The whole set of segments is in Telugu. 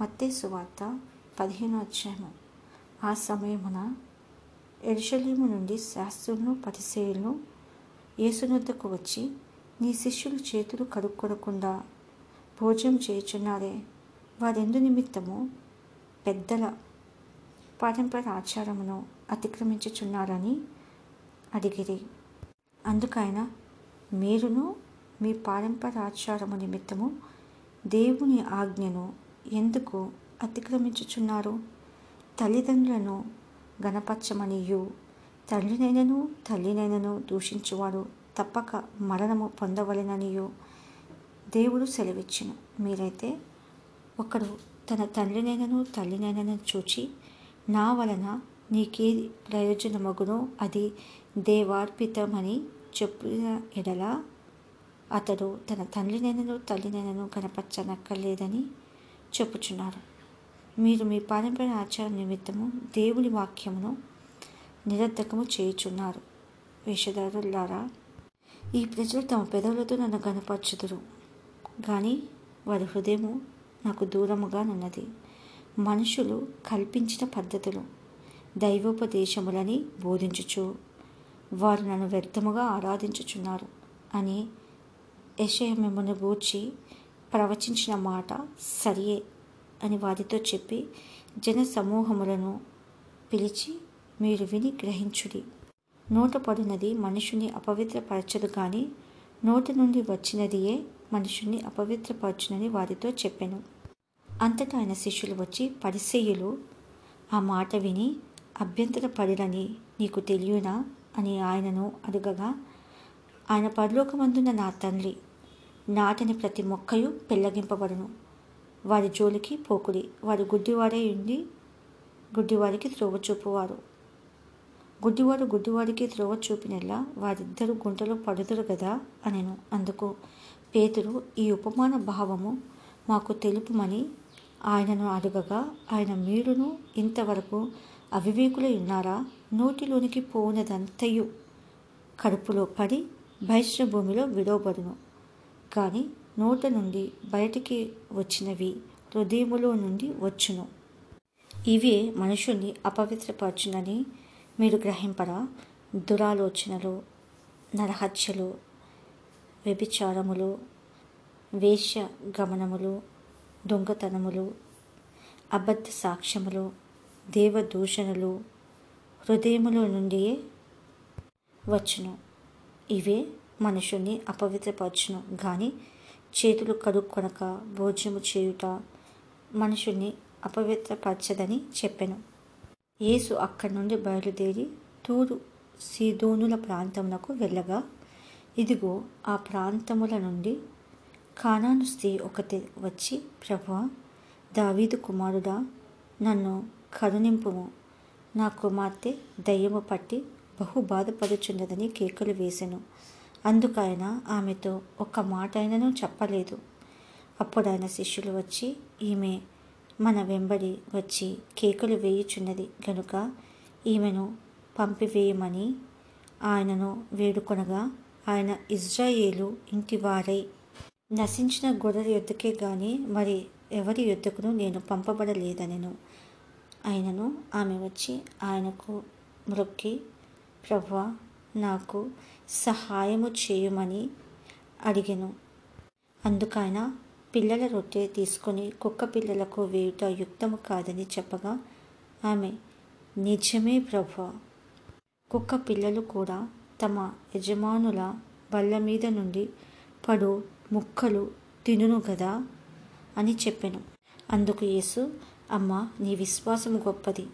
మత్తే సువార్త పదిహేనో అధ్యాయము. ఆ సమయమున ఎరుషలేము నుండి శాస్త్రులను పరిసేయులను యేసునొద్దకు వచ్చి నీ శిష్యులు చేతులు కడుక్కొనకుండా భోజనం చేయుచున్నారే? వారెందు నిమిత్తము పెద్దల పారంపర ఆచారమును అతిక్రమించుచున్నారని అడిగిరి. అందుకైన మీరును మీ పారంపర ఆచారము నిమిత్తము దేవుని ఆజ్ఞను ఎందుకు అతిక్రమించుచున్నారు? తల్లిదండ్రులను గణపరచమనియు తండ్రినైనను తల్లినైనను దూషించువారు తప్పక మరణము పొందవలెననియు. దేవుడు సెలవిచ్చును. మీరైతే ఒకడు తన తండ్రినైనను తల్లినైనను చూచి నా వలన నీకేది ప్రయోజనమగునో అది దేవార్పితమని చెప్పిన ఎడల అతడు తన తండ్రినైనను తల్లినైనను కనపరచనక్కర్లేదని చెప్పుచున్నారు. మీరు మీ పారంపర్య ఆచారం నిమిత్తము దేవుని వాక్యమును నిరర్ధకము చేయుచున్నారు. వేషధారులారా ఈ ప్రజలు తమ పెదవులతో నన్ను కనపరచుదురు కానీ వారి హృదయము నాకు దూరముగా ఉన్నది మనుషులు కల్పించిన పద్ధతులు దైవోపదేశములని బోధించుచు వారు నన్ను వ్యర్థముగా ఆరాధించుచున్నారు అని యశయ మిమ్మల్ని గూర్చి ప్రవచించిన మాట సరియే అని వారితో చెప్పి జన సమూహములను పిలిచి మీరు విని గ్రహించుడి. నోట పడినది మనుషుని అపవిత్రపరచదు కానీ నోట నుండి వచ్చినదియే మనుషుని అపవిత్రపరచునని వారితో చెప్పాను. అంతటా ఆయన శిష్యులు వచ్చి పరిసెయ్యులు ఆ మాట విని అభ్యంతరపడిరని నీకు తెలియనా అని ఆయనను అడగగా ఆయన పరలోకమందున్న నా తండ్రి నాటని ప్రతి మొక్కయు పెళ్ళగింపబడును వారి జోలికి పోకుడి. వారు గుడ్డివాడే ఉండి గుడ్డివాడికి త్రోవ చూపువారు. గుడ్డివాడు గుడ్డివాడికి త్రోవ చూపినలా వారిద్దరు గుంటలో పడుదురు కదా అనెను. అందుకు పేతురు ఈ ఉపమాన భావము మాకు తెలుపుమని ఆయనను అడగగా ఆయన మీరును ఇంతవరకు అవివేకులై ఉన్నారా? నోటిలోనికి పోనదంతయు కడుపులో పడి భూమిలో విడవబడును. కానీ నోట నుండి బయటికి వచ్చినవి హృదయములో నుండి వచ్చును. ఇవే మనుషుల్ని అపవిత్రపరచునని మీరు గ్రహింపరా? దురాలోచనలు నరహత్యలు వ్యభిచారములు వేశ్య గమనములు దొంగతనములు అబద్ధ సాక్ష్యములు దేవదూషణలు హృదయములో నుండి వచ్చును. ఇవే మనుషుని అపవిత్రపరచును. కానీ చేతులు కడుక్కొనక భోజనము చేయుట మనుషుని అపవిత్రపరచదని చెప్పెను. యేసు అక్కడి నుండి బయలుదేరి తూరు సీదోనుల ప్రాంతమునకు వెళ్ళగా ఇదిగో ఆ ప్రాంతముల నుండి కానాను స్త్రీ ఒకటి వచ్చి ప్రభు దావీదు కుమారుడా నన్ను కరుణింపుము. నా కుమార్తె దయ్యము పట్టి బహు బాధపడుచున్నదని కేకలు వేసెను. అందుకైన ఆమెతో ఒక్క మాట అయినను చెప్పలేదు. అప్పుడైన శిష్యులు వచ్చి ఈమె మన వెంబడి వచ్చి కేకులు వేయుచున్నది గనుక ఈమెను పంపివేయమని ఆయనను వేడుకొనగా ఆయన ఇజ్రాయేలు ఇంటివారై. నశించిన గొర్రెల యుద్ధకే గాని మరి ఎవరి యుద్ధకును నేను పంపబడలేదనెను. ఆయనను ఆమె వచ్చి ఆయనకు మ్రొక్కి ప్రభా నాకు సహాయము చేయమని అడిగెను. అందుకైన పిల్లల రొట్టె తీసుకొని కుక్క పిల్లలకు వేయుట యుక్తము కాదని చెప్పగా ఆమె నిజమే ప్రభా కుక్క పిల్లలు కూడా తమ యజమానుల బల్ల మీద నుండి పడు ముక్కలు తినును కదా అని చెప్పెను. అందుకు యేసు అమ్మ నీ విశ్వాసం గొప్పది.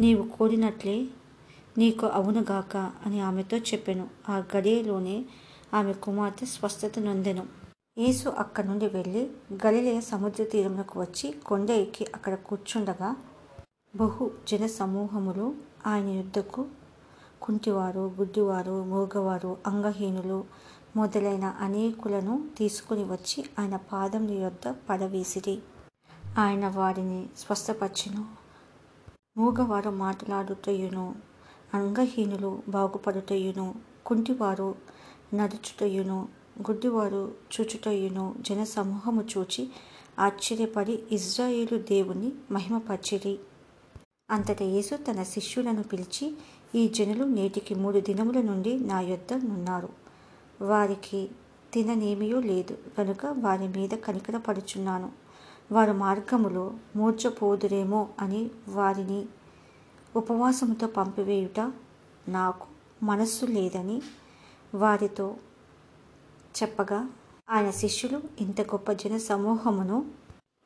నీవు కోరినట్లే నీకు అవునుగాక అని ఆమెతో చెప్పెను. ఆ గడియలోనే ఆమె కుమార్తె స్వస్థత నొందెను. యేసు అక్కడి నుండి వెళ్ళి గలిలయ సముద్ర తీరమునకు వచ్చి కొండ ఎక్కి అక్కడ కూర్చుండగా బహు జన సమూహములు ఆయన యుద్ధకు కుంటివారు గుడ్డివారు మూగవారు అంగహీనులు మొదలైన అనేకులను తీసుకుని వచ్చి ఆయన పాదం యొద్ద పడవేసిరి. ఆయన వారిని స్వస్థపరచును. మూగవారు మాట్లాడుటయును అంగహీనులు బాగుపడుటయును కుంటివారు నడుచుటయును గుడ్డివారు చూచుటయును జనసమూహము చూచి ఆశ్చర్యపడి ఇజ్రాయేలు దేవుని మహిమపరిచిరి. అంతట యేసు తన శిష్యులను పిలిచి ఈ జనులు నేటికి మూడు దినముల నుండి నా యొద్ద నున్నారు. వారికి తిననేమియో లేదు కనుక వారి మీద కనికరపడుచున్నాను. వారు మార్గములో మూర్చపోదురేమో అని వారిని ఉపవాసముతో పంపివేయుట నాకు మనస్సు లేదని వారితో చెప్పగా ఆయన శిష్యులు ఇంత గొప్ప జన సమూహమును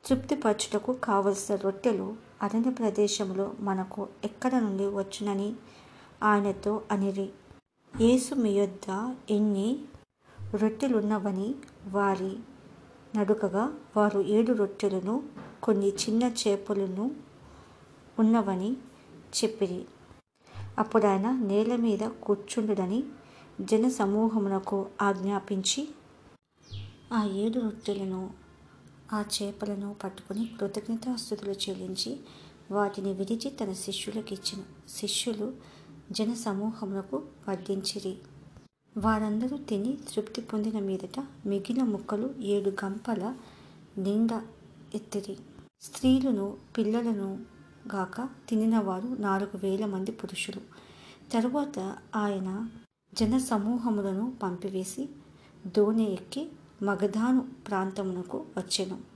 తృప్తిపరచుటకు కావలసిన రొట్టెలు అరణ్య ప్రదేశంలో మనకు ఎక్కడ నుండి వచ్చునని ఆయనతో అనిరి. యేసు మీ యొద్ద ఎన్ని రొట్టెలున్నవని వారి నడుకగా వారు ఏడు రొట్టెలను కొన్ని చిన్న చేపలను ఉన్నవని చెప్పిరి. అప్పుడాయన నేల మీద కూర్చుండుడని జన సమూహమునకు ఆజ్ఞాపించి ఆ ఏడు రొట్టెలను ఆ చేపలను పట్టుకుని కృతజ్ఞతాస్థుతులు చెల్లించి వాటిని విడిచి తన శిష్యులకు ఇచ్చిన శిష్యులు జన సమూహమునకు వడ్డించిరి. వారందరూ తిని తృప్తి పొందిన మీదట మిగిలిన ముక్కలు ఏడు గంపల నిండా ఎత్తిరి. స్త్రీలను పిల్లలను గాక తినినవారు నాలుగు వేల మంది పురుషులు. తరువాత ఆయన జన సమూహములను పంపివేసి దోణి ఎక్కి మగధాను ప్రాంతమునకు వచ్చెను.